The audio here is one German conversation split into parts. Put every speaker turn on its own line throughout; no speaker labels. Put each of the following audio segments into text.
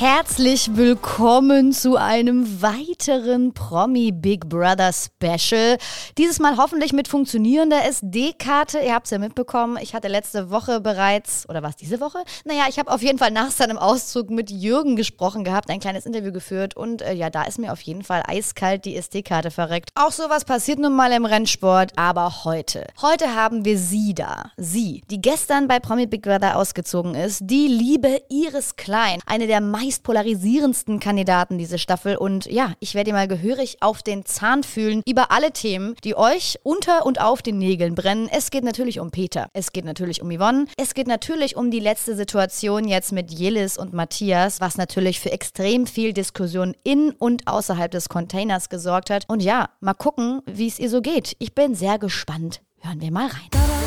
Herzlich willkommen zu einem weiteren Promi Big Brother Special. Dieses Mal hoffentlich mit funktionierender SD-Karte. Ihr habt es ja mitbekommen. Ich hatte letzte Woche bereits, oder was diese Woche? Naja, ich habe auf jeden Fall nach seinem Auszug mit Jürgen gesprochen gehabt, ein kleines Interview geführt und äh, ja, da ist mir auf jeden Fall eiskalt die SD-Karte verreckt. Auch sowas passiert nun mal im Rennsport, aber heute. Heute haben wir sie da. Sie, die gestern bei Promi Big Brother ausgezogen ist. Die liebe Iris Klein. Eine der meisten meist polarisierendsten Kandidaten diese Staffel. Und ja, ich werde mal gehörig auf den Zahn fühlen über alle Themen, die euch unter und auf den Nägeln brennen. Es geht natürlich um Peter. Es geht natürlich um Yvonne. Es geht natürlich um die letzte Situation jetzt mit Jelis und Matthias, was natürlich für extrem viel Diskussion in und außerhalb des Containers gesorgt hat. Und ja, mal gucken, wie es ihr so geht. Ich bin sehr gespannt. Hören wir mal rein.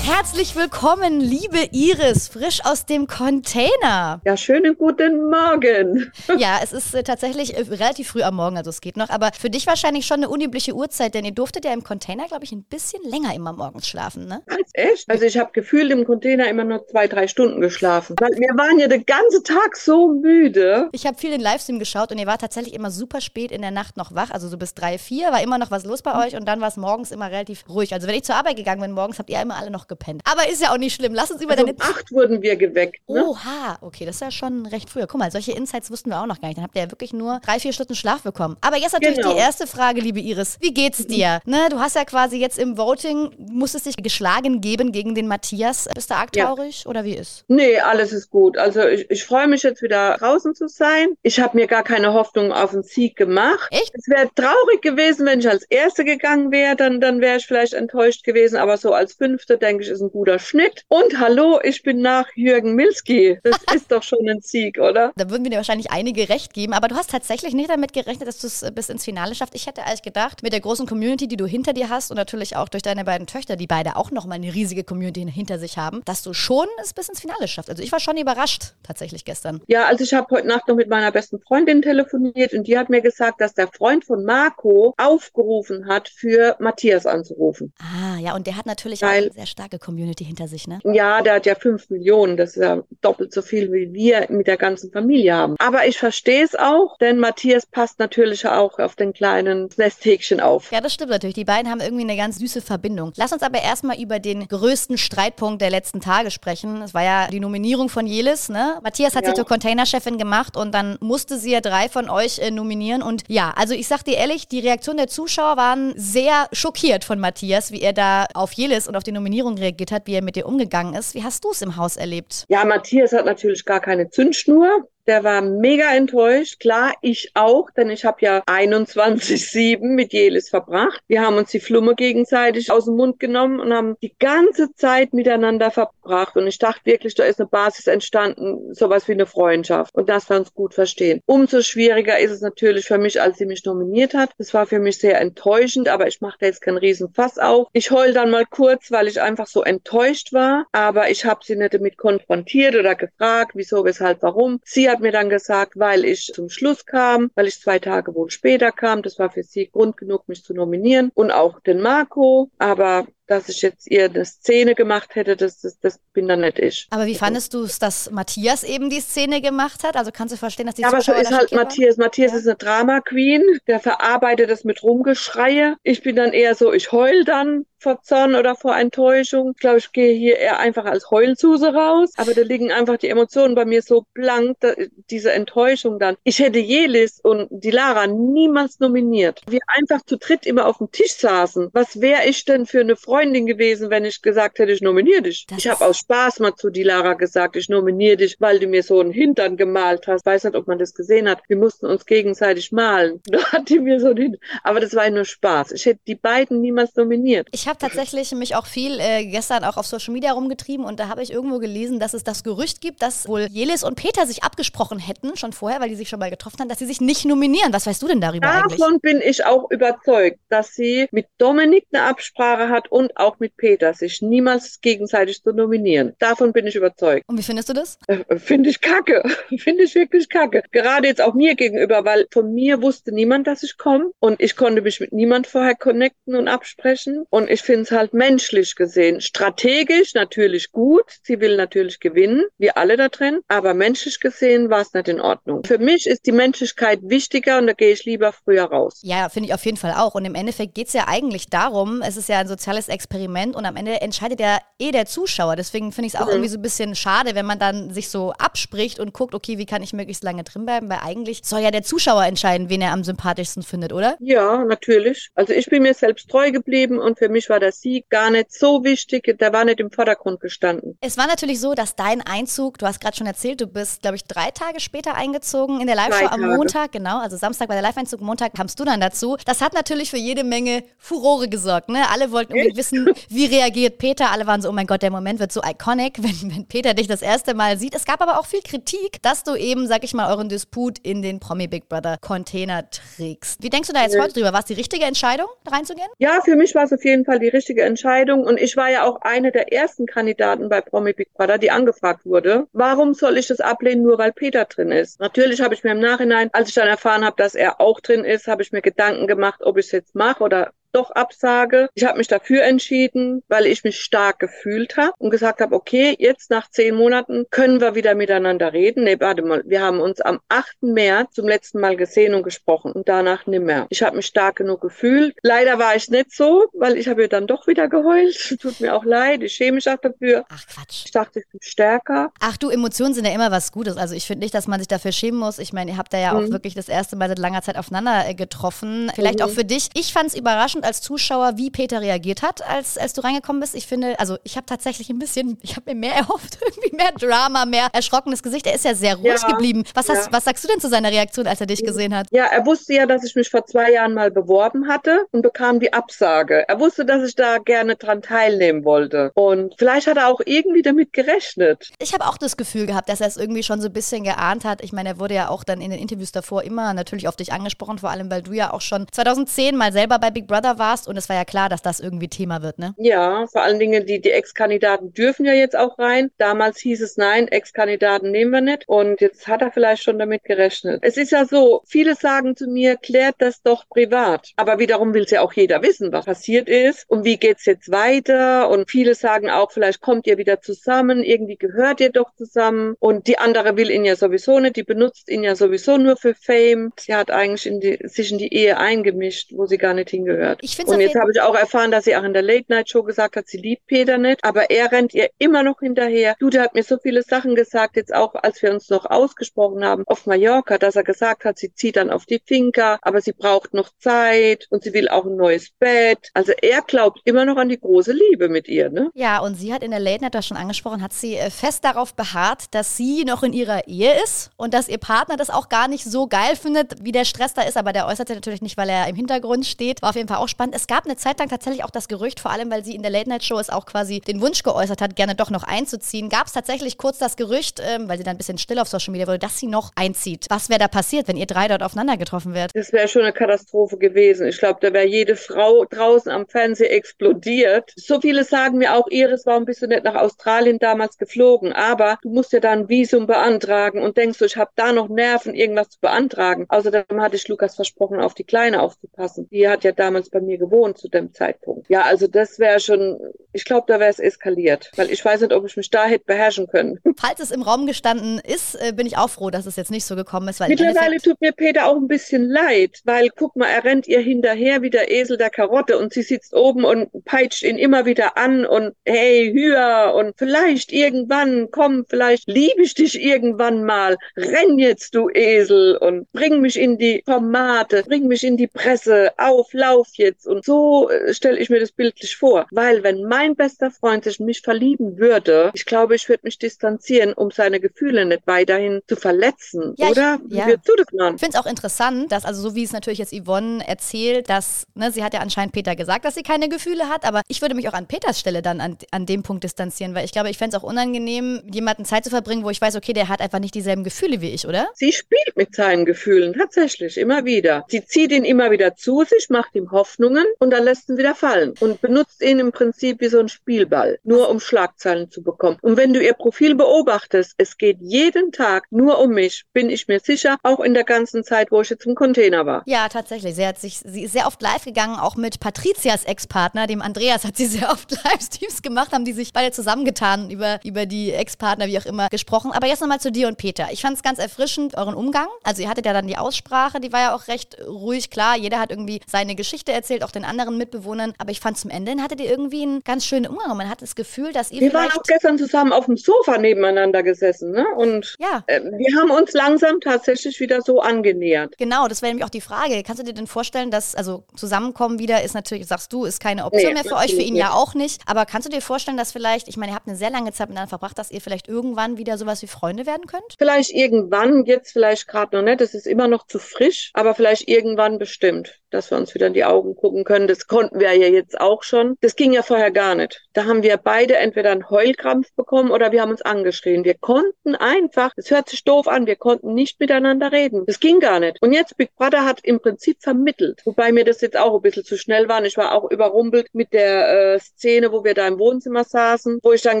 Herzlich willkommen, liebe Iris, frisch aus dem Container.
Ja, schönen guten Morgen.
Ja, es ist äh, tatsächlich äh, relativ früh am Morgen, also es geht noch, aber für dich wahrscheinlich schon eine unübliche Uhrzeit, denn ihr durftet ja im Container, glaube ich, ein bisschen länger immer morgens schlafen, ne?
Was, echt? Also ich habe gefühlt im Container immer nur zwei, drei Stunden geschlafen. Weil wir waren ja den ganzen Tag so müde.
Ich habe viel den Livestream geschaut und ihr wart tatsächlich immer super spät in der Nacht noch wach, also so bis drei, vier war immer noch was los bei euch und dann war es morgens immer relativ ruhig. Also wenn ich zur Arbeit gegangen bin morgens, habt ihr immer alle noch gepennt. Aber ist ja auch nicht schlimm. Lass uns über
also
deine.
Um acht wurden wir geweckt.
Ne? Oha, okay, das ist ja schon recht früh. Guck mal, solche Insights wussten wir auch noch gar nicht. Dann habt ihr ja wirklich nur drei, vier Stunden Schlaf bekommen. Aber jetzt natürlich genau. die erste Frage, liebe Iris. Wie geht's dir? Ne, du hast ja quasi jetzt im Voting, musstest dich geschlagen geben gegen den Matthias. Bist du arg traurig ja. oder wie ist?
Nee, alles ist gut. Also ich, ich freue mich jetzt wieder draußen zu sein. Ich habe mir gar keine Hoffnung auf einen Sieg gemacht.
Echt?
Es wäre traurig gewesen, wenn ich als Erste gegangen wäre, dann, dann wäre ich vielleicht enttäuscht gewesen. Aber so als Fünfte, denke ich, ist ein guter Schnitt. Und hallo, ich bin nach Jürgen Milski. Das ist doch schon ein Sieg, oder?
Da würden wir dir wahrscheinlich einige recht geben. Aber du hast tatsächlich nicht damit gerechnet, dass du es bis ins Finale schaffst. Ich hätte eigentlich gedacht, mit der großen Community, die du hinter dir hast und natürlich auch durch deine beiden Töchter, die beide auch nochmal eine riesige Community hinter sich haben, dass du schon es bis ins Finale schaffst. Also ich war schon überrascht tatsächlich gestern.
Ja, also ich habe heute Nacht noch mit meiner besten Freundin telefoniert und die hat mir gesagt, dass der Freund von Marco aufgerufen hat, für Matthias anzurufen.
Ah, ja, und der hat natürlich Weil, auch eine sehr starke Community hinter sich, ne?
Ja, der hat ja fünf Millionen. Das ist ja doppelt so viel, wie wir mit der ganzen Familie haben. Aber ich verstehe es auch, denn Matthias passt natürlich auch auf den kleinen Nesthäkchen auf.
Ja, das stimmt natürlich. Die beiden haben irgendwie eine ganz süße Verbindung. Lass uns aber erstmal über den größten Streitpunkt der letzten Tage sprechen. Es war ja die Nominierung von Jelis, ne? Matthias hat ja. sie zur Containerchefin gemacht und dann musste sie ja drei von euch äh, nominieren. Und ja, also ich sag dir ehrlich, die Reaktion der Zuschauer waren sehr schockiert von Matthias, wie er da auf Jelis und auf die Nominierung reagiert hat, wie er mit ihr umgegangen ist. Wie hast du es im Haus erlebt?
Ja, Matthias hat natürlich gar keine Zündschnur. Der war mega enttäuscht. Klar, ich auch, denn ich habe ja 21,7 mit Jelis verbracht. Wir haben uns die Flumme gegenseitig aus dem Mund genommen und haben die ganze Zeit miteinander verbracht. Und ich dachte wirklich, da ist eine Basis entstanden, sowas wie eine Freundschaft. Und dass wir uns gut verstehen. Umso schwieriger ist es natürlich für mich, als sie mich nominiert hat. Das war für mich sehr enttäuschend, aber ich mache da jetzt keinen Riesenfass auf. Ich heul dann mal kurz, weil ich einfach so enttäuscht war. Aber ich habe sie nicht damit konfrontiert oder gefragt, wieso, weshalb, warum. Sie hat hat mir dann gesagt, weil ich zum Schluss kam, weil ich zwei Tage wohl später kam, das war für sie Grund genug, mich zu nominieren und auch den Marco. Aber dass ich jetzt ihr eine Szene gemacht hätte, das, das, das bin dann nicht ich.
Aber wie fandest du es, dass Matthias eben die Szene gemacht hat? Also kannst du verstehen, dass die
ja, aber so ist halt Matthias. Matthias ja. ist eine Drama Queen, der verarbeitet das mit Rumgeschreie. Ich bin dann eher so, ich heul dann vor Zorn oder vor Enttäuschung. Ich glaube, ich gehe hier eher einfach als Heulsuse raus. Aber da liegen einfach die Emotionen bei mir so blank, da, diese Enttäuschung dann. Ich hätte Jelis und die Lara niemals nominiert. Wir einfach zu dritt immer auf dem Tisch saßen. Was wäre ich denn für eine Freundin? Freundin gewesen, wenn ich gesagt hätte, ich nominiere dich. Das ich habe aus Spaß mal zu die Lara gesagt, ich nominiere dich, weil du mir so einen Hintern gemalt hast. Ich weiß nicht, ob man das gesehen hat. Wir mussten uns gegenseitig malen. Da hat die mir so den, aber das war nur Spaß. Ich hätte die beiden niemals nominiert.
Ich habe tatsächlich mich auch viel äh, gestern auch auf Social Media rumgetrieben und da habe ich irgendwo gelesen, dass es das Gerücht gibt, dass wohl Jelis und Peter sich abgesprochen hätten, schon vorher, weil die sich schon mal getroffen haben, dass sie sich nicht nominieren. Was weißt du denn darüber
Davon
eigentlich?
Davon bin ich auch überzeugt, dass sie mit Dominik eine Absprache hat und und auch mit Peter, sich niemals gegenseitig zu nominieren. Davon bin ich überzeugt.
Und wie findest du das?
Äh, Finde ich kacke. Finde ich wirklich kacke. Gerade jetzt auch mir gegenüber, weil von mir wusste niemand, dass ich komme und ich konnte mich mit niemand vorher connecten und absprechen. Und ich finde es halt menschlich gesehen, strategisch natürlich gut. Sie will natürlich gewinnen, wir alle da drin, aber menschlich gesehen war es nicht in Ordnung. Für mich ist die Menschlichkeit wichtiger und da gehe ich lieber früher raus.
Ja, finde ich auf jeden Fall auch. Und im Endeffekt geht es ja eigentlich darum, es ist ja ein soziales Experiment und am Ende entscheidet ja eh der Zuschauer. Deswegen finde ich es auch mhm. irgendwie so ein bisschen schade, wenn man dann sich so abspricht und guckt, okay, wie kann ich möglichst lange drin bleiben, weil eigentlich soll ja der Zuschauer entscheiden, wen er am sympathischsten findet, oder?
Ja, natürlich. Also ich bin mir selbst treu geblieben und für mich war der Sieg gar nicht so wichtig, der war nicht im Vordergrund gestanden.
Es war natürlich so, dass dein Einzug, du hast gerade schon erzählt, du bist, glaube ich, drei Tage später eingezogen in der Live-Show am Montag, genau, also Samstag war der Live-Einzug, Montag kamst du dann dazu. Das hat natürlich für jede Menge Furore gesorgt, ne? Alle wollten irgendwie wissen, wie reagiert Peter. Alle waren so, oh mein Gott, der Moment wird so iconic, wenn, wenn Peter dich das erste Mal sieht. Es gab aber auch viel Kritik, dass du eben, sag ich mal, euren Disput in den Promi Big Brother Container trägst. Wie denkst du da jetzt heute drüber? War es die richtige Entscheidung, reinzugehen?
Ja, für mich war es auf jeden Fall die richtige Entscheidung und ich war ja auch eine der ersten Kandidaten bei Promi Big Brother, die angefragt wurde. Warum soll ich das ablehnen, nur weil Peter drin ist? Natürlich habe ich mir im Nachhinein, als ich dann erfahren habe, dass er auch drin ist, habe ich mir Gedanken gemacht, ob ich es jetzt mache oder doch absage. Ich habe mich dafür entschieden, weil ich mich stark gefühlt habe und gesagt habe, okay, jetzt nach zehn Monaten können wir wieder miteinander reden. Nee, warte mal, wir haben uns am 8. März zum letzten Mal gesehen und gesprochen und danach nimmer. Ich habe mich stark genug gefühlt. Leider war ich nicht so, weil ich habe ja dann doch wieder geheult. Tut mir auch leid, ich schäme mich auch dafür.
Ach Quatsch.
Ich dachte, ich bin stärker.
Ach du, Emotionen sind ja immer was Gutes. Also ich finde nicht, dass man sich dafür schämen muss. Ich meine, ihr habt da ja mhm. auch wirklich das erste Mal seit langer Zeit aufeinander äh, getroffen. Vielleicht mhm. auch für dich. Ich fand es überraschend, als Zuschauer, wie Peter reagiert hat, als, als du reingekommen bist. Ich finde, also ich habe tatsächlich ein bisschen, ich habe mir mehr erhofft, irgendwie mehr Drama, mehr erschrockenes Gesicht. Er ist ja sehr ruhig ja, geblieben. Was, hast, ja. was sagst du denn zu seiner Reaktion, als er dich gesehen hat?
Ja, er wusste ja, dass ich mich vor zwei Jahren mal beworben hatte und bekam die Absage. Er wusste, dass ich da gerne dran teilnehmen wollte. Und vielleicht hat er auch irgendwie damit gerechnet.
Ich habe auch das Gefühl gehabt, dass er es irgendwie schon so ein bisschen geahnt hat. Ich meine, er wurde ja auch dann in den Interviews davor immer natürlich auf dich angesprochen, vor allem weil du ja auch schon 2010 mal selber bei Big Brother warst und es war ja klar, dass das irgendwie Thema wird, ne?
Ja, vor allen Dingen die, die Ex-Kandidaten dürfen ja jetzt auch rein. Damals hieß es nein, Ex-Kandidaten nehmen wir nicht. Und jetzt hat er vielleicht schon damit gerechnet. Es ist ja so, viele sagen zu mir, klärt das doch privat. Aber wiederum will es ja auch jeder wissen, was passiert ist und wie geht's jetzt weiter. Und viele sagen auch, vielleicht kommt ihr wieder zusammen, irgendwie gehört ihr doch zusammen. Und die andere will ihn ja sowieso nicht, die benutzt ihn ja sowieso nur für Fame. Sie hat eigentlich in die, sich in die Ehe eingemischt, wo sie gar nicht hingehört.
Ich
und jetzt habe ich auch erfahren, dass sie auch in der Late-Night-Show gesagt hat, sie liebt Peter nicht, aber er rennt ihr immer noch hinterher. Du, der hat mir so viele Sachen gesagt, jetzt auch, als wir uns noch ausgesprochen haben auf Mallorca, dass er gesagt hat, sie zieht dann auf die Finca, aber sie braucht noch Zeit und sie will auch ein neues Bett. Also er glaubt immer noch an die große Liebe mit ihr, ne?
Ja, und sie hat in der Late-Night, das schon angesprochen, hat sie äh, fest darauf beharrt, dass sie noch in ihrer Ehe ist und dass ihr Partner das auch gar nicht so geil findet, wie der Stress da ist, aber der äußert sich natürlich nicht, weil er im Hintergrund steht. War auf jeden Fall auch spannend. Es gab eine Zeit lang tatsächlich tatsächlich auch das Gerücht, vor allem weil sie in der Late-Night-Show es auch quasi den Wunsch geäußert hat, gerne doch noch einzuziehen, gab es tatsächlich kurz das Gerücht, ähm, weil sie dann ein bisschen still auf Social Media wurde, dass sie noch einzieht. Was wäre da passiert, wenn ihr drei dort aufeinander getroffen wärt?
Das wäre schon eine Katastrophe gewesen. Ich glaube, da wäre jede Frau draußen am Fernseher explodiert. So viele sagen mir auch, Iris, warum bist du nicht nach Australien damals geflogen? Aber du musst ja da ein Visum beantragen und denkst du, ich habe da noch Nerven, irgendwas zu beantragen. Außerdem hatte ich Lukas versprochen, auf die Kleine aufzupassen. Die hat ja damals bei mir gewohnt zu dem Zeitpunkt. Ja, also das wäre schon, ich glaube, da wäre es eskaliert, weil ich weiß nicht, ob ich mich da hätte beherrschen können.
Falls es im Raum gestanden ist, äh, bin ich auch froh, dass es jetzt nicht so gekommen ist. Weil
Mittlerweile tut mir Peter auch ein bisschen leid, weil guck mal, er rennt ihr hinterher wie der Esel der Karotte und sie sitzt oben und peitscht ihn immer wieder an und hey, höher und vielleicht irgendwann, komm, vielleicht liebe ich dich irgendwann mal. Renn jetzt, du Esel und bring mich in die Formate, bring mich in die Presse, auf, lauf jetzt. Und so äh, stelle ich mir das bildlich vor. Weil wenn mein bester Freund sich in mich verlieben würde, ich glaube, ich würde mich distanzieren, um seine Gefühle nicht weiterhin zu verletzen, ja, oder?
Ich, ja. Wie würdest du das machen? Ich finde es auch interessant, dass, also so wie es natürlich jetzt Yvonne erzählt, dass, ne, sie hat ja anscheinend Peter gesagt, dass sie keine Gefühle hat, aber ich würde mich auch an Peters Stelle dann an, an dem Punkt distanzieren, weil ich glaube, ich fände es auch unangenehm, jemanden Zeit zu verbringen, wo ich weiß, okay, der hat einfach nicht dieselben Gefühle wie ich, oder?
Sie spielt mit seinen Gefühlen, tatsächlich, immer wieder. Sie zieht ihn immer wieder zu sich, macht ihm Hoffnungen und dann lässt ihn wieder fallen und benutzt ihn im Prinzip wie so ein Spielball, nur um Schlagzeilen zu bekommen. Und wenn du ihr Profil beobachtest, es geht jeden Tag nur um mich, bin ich mir sicher, auch in der ganzen Zeit, wo ich jetzt im Container war.
Ja, tatsächlich. Sie hat sich, sie ist sehr oft live gegangen, auch mit Patrizias Ex-Partner, dem Andreas hat sie sehr oft Livestreams gemacht, haben die sich beide zusammengetan, über, über die Ex-Partner, wie auch immer, gesprochen. Aber jetzt nochmal zu dir und Peter. Ich fand es ganz erfrischend, euren Umgang. Also ihr hattet ja dann die Aussprache, die war ja auch recht ruhig, klar. Jeder hat irgendwie seine Geschichte erzählt, auch den anderen Mitbewohnern. Aber ich fand zum Ende hattet ihr irgendwie einen ganz schönen Umgang. Und man hat das Gefühl, dass ihr
Wir waren auch gestern zusammen auf dem Sofa nebeneinander gesessen, ne? Und ja. Äh, wir haben uns langsam tatsächlich wieder so angenähert.
Genau, das wäre nämlich auch die Frage. Kannst du dir denn vorstellen, dass, also zusammenkommen wieder ist natürlich, sagst du, ist keine Option nee, mehr für euch, für ihn nicht. ja auch nicht. Aber kannst du dir vorstellen, dass vielleicht, ich meine, ihr habt eine sehr lange Zeit miteinander verbracht, dass ihr vielleicht irgendwann wieder sowas wie Freunde werden könnt?
Vielleicht irgendwann, jetzt vielleicht gerade noch nicht. Das ist immer noch zu frisch, aber vielleicht irgendwann bestimmt dass wir uns wieder in die Augen gucken können. Das konnten wir ja jetzt auch schon. Das ging ja vorher gar nicht. Da haben wir beide entweder einen Heulkrampf bekommen oder wir haben uns angeschrien. Wir konnten einfach, es hört sich doof an, wir konnten nicht miteinander reden. Das ging gar nicht. Und jetzt Big Brother hat im Prinzip vermittelt, wobei mir das jetzt auch ein bisschen zu schnell war. Ich war auch überrumpelt mit der äh, Szene, wo wir da im Wohnzimmer saßen, wo ich dann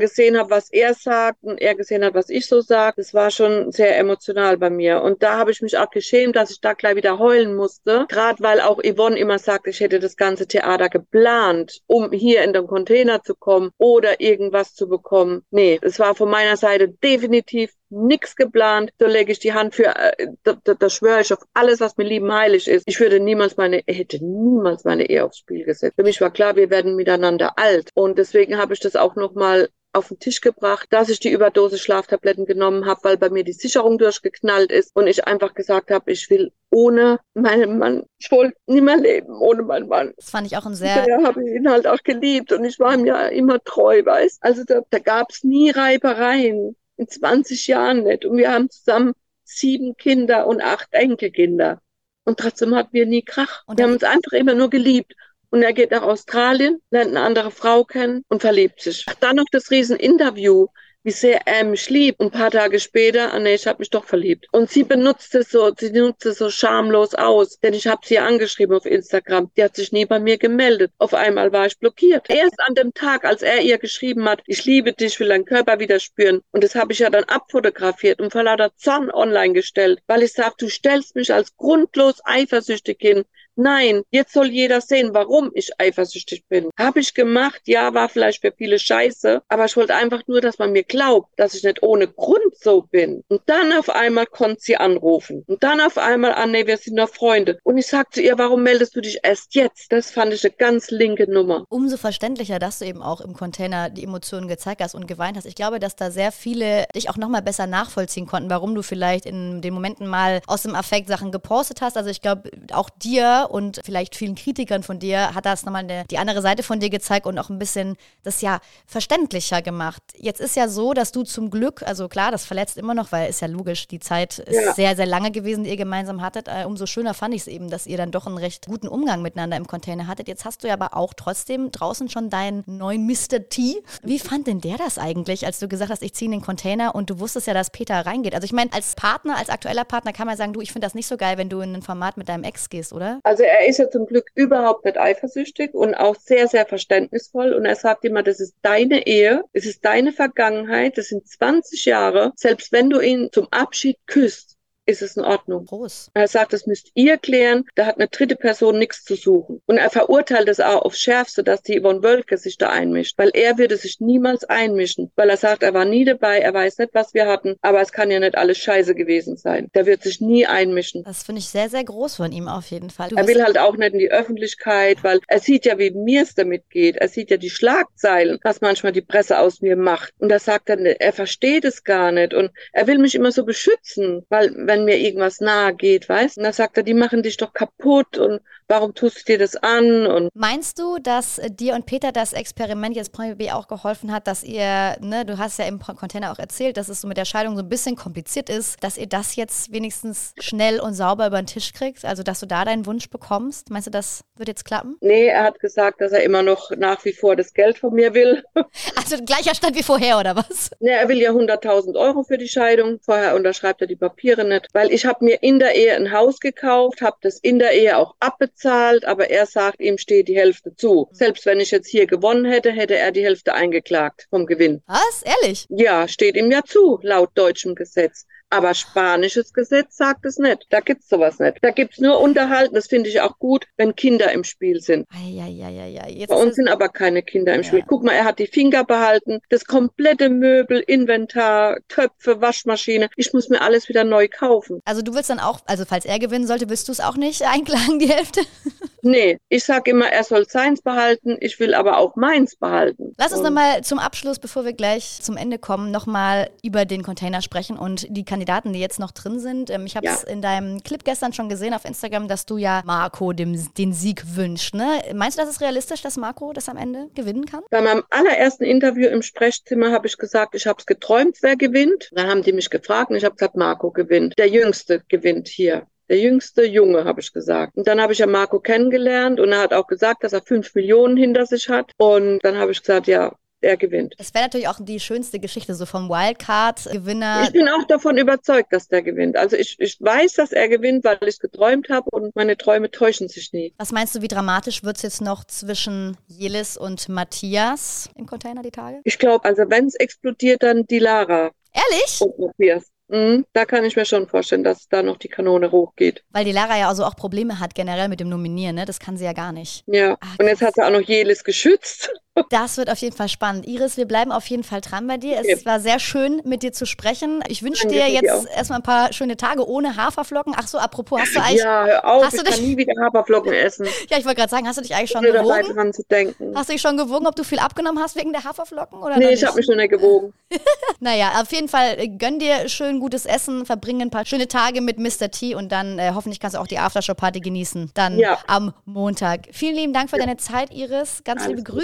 gesehen habe, was er sagt und er gesehen hat, was ich so sage. Das war schon sehr emotional bei mir. Und da habe ich mich auch geschämt, dass ich da gleich wieder heulen musste. Gerade weil auch Yvonne immer sagt, ich hätte das ganze Theater geplant, um hier in den Container zu kommen oder irgendwas zu bekommen. Nee, es war von meiner Seite definitiv nichts geplant. Da lege ich die Hand für, äh, da, da, da schwöre ich auf alles, was mir lieben heilig ist. Ich würde niemals meine, hätte niemals meine Ehe aufs Spiel gesetzt. Für mich war klar, wir werden miteinander alt. Und deswegen habe ich das auch nochmal auf den Tisch gebracht, dass ich die Überdose Schlaftabletten genommen habe, weil bei mir die Sicherung durchgeknallt ist und ich einfach gesagt habe, ich will ohne meinen Mann, ich wollte nicht mehr leben ohne meinen Mann.
Das fand ich auch ein sehr...
Ja, habe ich ihn halt auch geliebt und ich war ihm ja immer treu, weißt Also da, da gab es nie Reibereien, in 20 Jahren nicht. Und wir haben zusammen sieben Kinder und acht Enkelkinder. Und trotzdem hatten wir nie Krach. Und wir haben uns einfach immer nur geliebt. Und er geht nach Australien, lernt eine andere Frau kennen und verliebt sich. Dann noch das Rieseninterview wie sehr er mich liebt. Und ein paar Tage später, ah nee, ich habe mich doch verliebt. Und sie benutzt es so, sie nutzt es so schamlos aus. Denn ich habe sie angeschrieben auf Instagram. Die hat sich nie bei mir gemeldet. Auf einmal war ich blockiert. Erst an dem Tag, als er ihr geschrieben hat, ich liebe dich, will deinen Körper wieder spüren. Und das habe ich ja dann abfotografiert und vor lauter Zorn online gestellt, weil ich sage, du stellst mich als grundlos eifersüchtig hin. Nein, jetzt soll jeder sehen, warum ich eifersüchtig bin. Habe ich gemacht, ja, war vielleicht für viele scheiße, aber ich wollte einfach nur, dass man mir glaubt, dass ich nicht ohne Grund so bin. Und dann auf einmal konnte sie anrufen. Und dann auf einmal, ah nee, wir sind nur Freunde. Und ich sagte zu ihr, warum meldest du dich erst jetzt? Das fand ich eine ganz linke Nummer.
Umso verständlicher, dass du eben auch im Container die Emotionen gezeigt hast und geweint hast. Ich glaube, dass da sehr viele dich auch nochmal besser nachvollziehen konnten, warum du vielleicht in den Momenten mal aus dem Affekt Sachen gepostet hast. Also ich glaube, auch dir und vielleicht vielen Kritikern von dir hat das nochmal eine, die andere Seite von dir gezeigt und auch ein bisschen das ja verständlicher gemacht. Jetzt ist ja so, dass du zum Glück, also klar, das verletzt immer noch, weil ist ja logisch, die Zeit ist ja. sehr, sehr lange gewesen, die ihr gemeinsam hattet. Äh, umso schöner fand ich es eben, dass ihr dann doch einen recht guten Umgang miteinander im Container hattet. Jetzt hast du ja aber auch trotzdem draußen schon deinen neuen Mr. T. Wie fand denn der das eigentlich, als du gesagt hast, ich ziehe in den Container und du wusstest ja, dass Peter reingeht? Also ich meine, als Partner, als aktueller Partner kann man sagen, du, ich finde das nicht so geil, wenn du in ein Format mit deinem Ex gehst, oder?
Also er ist ja zum Glück überhaupt nicht eifersüchtig und auch sehr, sehr verständnisvoll. Und er sagt immer, das ist deine Ehe, es ist deine Vergangenheit, das sind 20 Jahre. Selbst wenn du ihn zum Abschied küsst, ist es in Ordnung. Groß. Er sagt, das müsst ihr klären, da hat eine dritte Person nichts zu suchen. Und er verurteilt es auch aufs Schärfste, dass die Yvonne Wölke sich da einmischt, weil er würde sich niemals einmischen, weil er sagt, er war nie dabei, er weiß nicht, was wir hatten, aber es kann ja nicht alles scheiße gewesen sein. Der wird sich nie einmischen.
Das finde ich sehr, sehr groß von ihm auf jeden Fall.
Du er will halt auch nicht in die Öffentlichkeit, weil er sieht ja, wie mir es damit geht. Er sieht ja die Schlagzeilen, was manchmal die Presse aus mir macht. Und da sagt er, er versteht es gar nicht und er will mich immer so beschützen, weil wenn wenn mir irgendwas nahe geht, weißt? Und da sagt er, die machen dich doch kaputt und warum tust du dir das an? Und
Meinst du, dass dir und Peter das Experiment jetzt Promi BB auch geholfen hat, dass ihr, ne, du hast ja im Container auch erzählt, dass es so mit der Scheidung so ein bisschen kompliziert ist, dass ihr das jetzt wenigstens schnell und sauber über den Tisch kriegt, also dass du da deinen Wunsch bekommst? Meinst du, das wird jetzt klappen?
Nee, er hat gesagt, dass er immer noch nach wie vor das Geld von mir will.
Also gleicher Stand wie vorher, oder was?
Nee, er will ja 100.000 Euro für die Scheidung. Vorher unterschreibt er die Papiere nicht, weil ich habe mir in der Ehe ein Haus gekauft, habe das in der Ehe auch abbezahlt, aber er sagt, ihm steht die Hälfte zu. Selbst wenn ich jetzt hier gewonnen hätte, hätte er die Hälfte eingeklagt vom Gewinn.
Was? Ehrlich?
Ja, steht ihm ja zu, laut deutschem Gesetz. Aber spanisches Gesetz sagt es nicht. Da gibt's sowas nicht. Da gibt's nur Unterhalten. Das finde ich auch gut, wenn Kinder im Spiel sind.
Eieieiei. Jetzt
Bei uns
es-
sind aber keine Kinder im
Ja.
Spiel. Guck mal, er hat die Finger behalten, das komplette Möbel, Inventar, Töpfe, Waschmaschine. Ich muss mir alles wieder neu kaufen.
also du willst dann auch, also falls er gewinnen sollte, willst du es auch nicht einklagen, die Hälfte?
Nee, ich sag immer, er soll seins behalten, ich will aber auch meins behalten.
Lass uns nochmal zum Abschluss, bevor wir gleich zum Ende kommen, nochmal über den Container sprechen und die Kandidaten, die jetzt noch drin sind. Ähm, Ich habe es
Ja.
in deinem Clip gestern schon gesehen auf Instagram, dass du ja Marco dem, den Sieg wünschst. Ne? Meinst du, das ist realistisch, dass Marco das am Ende gewinnen kann?
Bei meinem allerersten Interview im Sprechzimmer habe ich gesagt, ich habe es geträumt, wer gewinnt. Dann haben die mich gefragt und ich habe gesagt, Marco gewinnt. Der Jüngste gewinnt hier. Der jüngste Junge, habe ich gesagt. Und dann habe ich ja Marco kennengelernt und er hat auch gesagt, dass er fünf Millionen hinter sich hat. Und dann habe ich gesagt, ja, er gewinnt.
Das wäre natürlich auch die schönste Geschichte, so vom Wildcard-Gewinner.
Ich bin auch davon überzeugt, dass der gewinnt. Also ich, ich weiß, dass er gewinnt, weil ich geträumt habe und meine Träume täuschen sich nie.
Was meinst du, wie dramatisch wird es jetzt noch zwischen Jelis und Matthias im Container die Tage?
Ich glaube, also wenn es explodiert, dann die Lara
Ehrlich?
und Matthias. Mhm, da kann ich mir schon vorstellen, dass da noch die Kanone hochgeht.
Weil die Lara ja also auch Probleme hat generell mit dem Nominieren, ne? Das kann sie ja gar nicht.
Ja.
Ah,
Und jetzt hat sie auch noch Jelis geschützt.
Das wird auf jeden Fall spannend. Iris, wir bleiben auf jeden Fall dran bei dir. Es
Okay.
war sehr schön, mit dir zu sprechen. Ich wünsche dir jetzt erstmal ein paar schöne Tage ohne Haferflocken. Ach so, apropos, hast du eigentlich.
Ja, hör auf,
hast du
ich kann
dich-
nie wieder Haferflocken essen.
Ja, ich wollte gerade sagen, hast du dich eigentlich schon
Ohne dabei
gewogen?
dran zu denken.
Hast du dich schon gewogen, ob du viel abgenommen hast wegen der Haferflocken? Oder
Nee, ich habe mich noch nicht gewogen.
Naja, auf jeden Fall äh, gönn dir schön gutes Essen, verbringe ein paar schöne Tage mit Mr. T und dann äh, hoffentlich kannst du auch die Aftershow-Party genießen. Dann
Ja.
am Montag. Vielen lieben Dank für deine Zeit, Iris. Ganz
Alles
liebe
gut.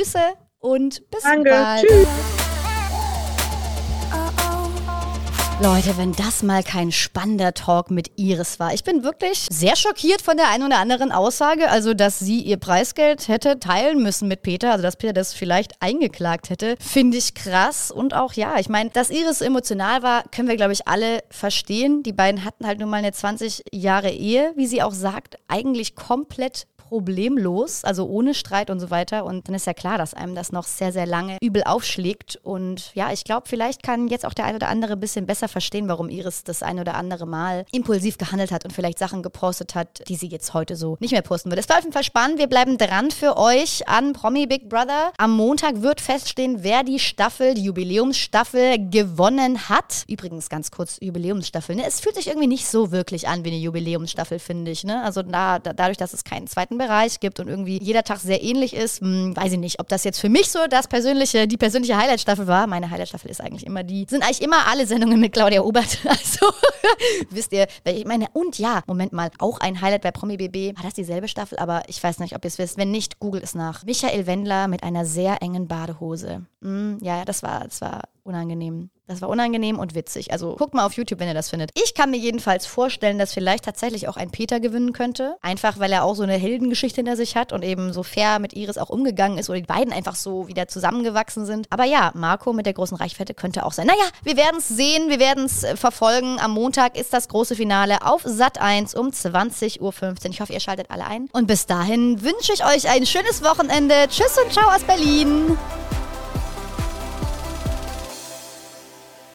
Und bis
Danke,
bald.
tschüss.
Leute, wenn das mal kein spannender Talk mit Iris war. Ich bin wirklich sehr schockiert von der einen oder anderen Aussage. Also, dass sie ihr Preisgeld hätte teilen müssen mit Peter, also dass Peter das vielleicht eingeklagt hätte, finde ich krass. Und auch, ja, ich meine, dass Iris emotional war, können wir, glaube ich, alle verstehen. Die beiden hatten halt nun mal eine 20 Jahre Ehe, wie sie auch sagt, eigentlich komplett problemlos, also ohne Streit und so weiter. Und dann ist ja klar, dass einem das noch sehr, sehr lange übel aufschlägt. Und ja, ich glaube, vielleicht kann jetzt auch der ein oder andere ein bisschen besser verstehen, warum Iris das ein oder andere Mal impulsiv gehandelt hat und vielleicht Sachen gepostet hat, die sie jetzt heute so nicht mehr posten würde. Es war auf jeden Fall spannend. Wir bleiben dran für euch an Promi Big Brother. Am Montag wird feststehen, wer die Staffel, die Jubiläumsstaffel gewonnen hat. Übrigens ganz kurz Jubiläumsstaffel. Ne? Es fühlt sich irgendwie nicht so wirklich an wie eine Jubiläumsstaffel, finde ich. Ne? Also da, da, dadurch, dass es keinen zweiten Bereich gibt und irgendwie jeder Tag sehr ähnlich ist, hm, weiß ich nicht, ob das jetzt für mich so das persönliche, die persönliche Highlight-Staffel war. Meine Highlight-Staffel ist eigentlich immer die, sind eigentlich immer alle Sendungen mit Claudia Obert. Also wisst ihr, weil ich meine, und ja, Moment mal, auch ein Highlight bei Promi BB. War das dieselbe Staffel? Aber ich weiß nicht, ob ihr es wisst. Wenn nicht, googelt es nach. Michael Wendler mit einer sehr engen Badehose. Hm, ja, ja, das war, das war unangenehm. Das war unangenehm und witzig. Also guckt mal auf YouTube, wenn ihr das findet. Ich kann mir jedenfalls vorstellen, dass vielleicht tatsächlich auch ein Peter gewinnen könnte. Einfach, weil er auch so eine Heldengeschichte hinter sich hat und eben so fair mit Iris auch umgegangen ist oder die beiden einfach so wieder zusammengewachsen sind. Aber ja, Marco mit der großen Reichweite könnte auch sein. Naja, wir werden es sehen, wir werden es äh, verfolgen. Am Montag ist das große Finale auf Sat 1 um 20.15 Uhr. Ich hoffe, ihr schaltet alle ein. Und bis dahin wünsche ich euch ein schönes Wochenende. Tschüss und ciao aus Berlin.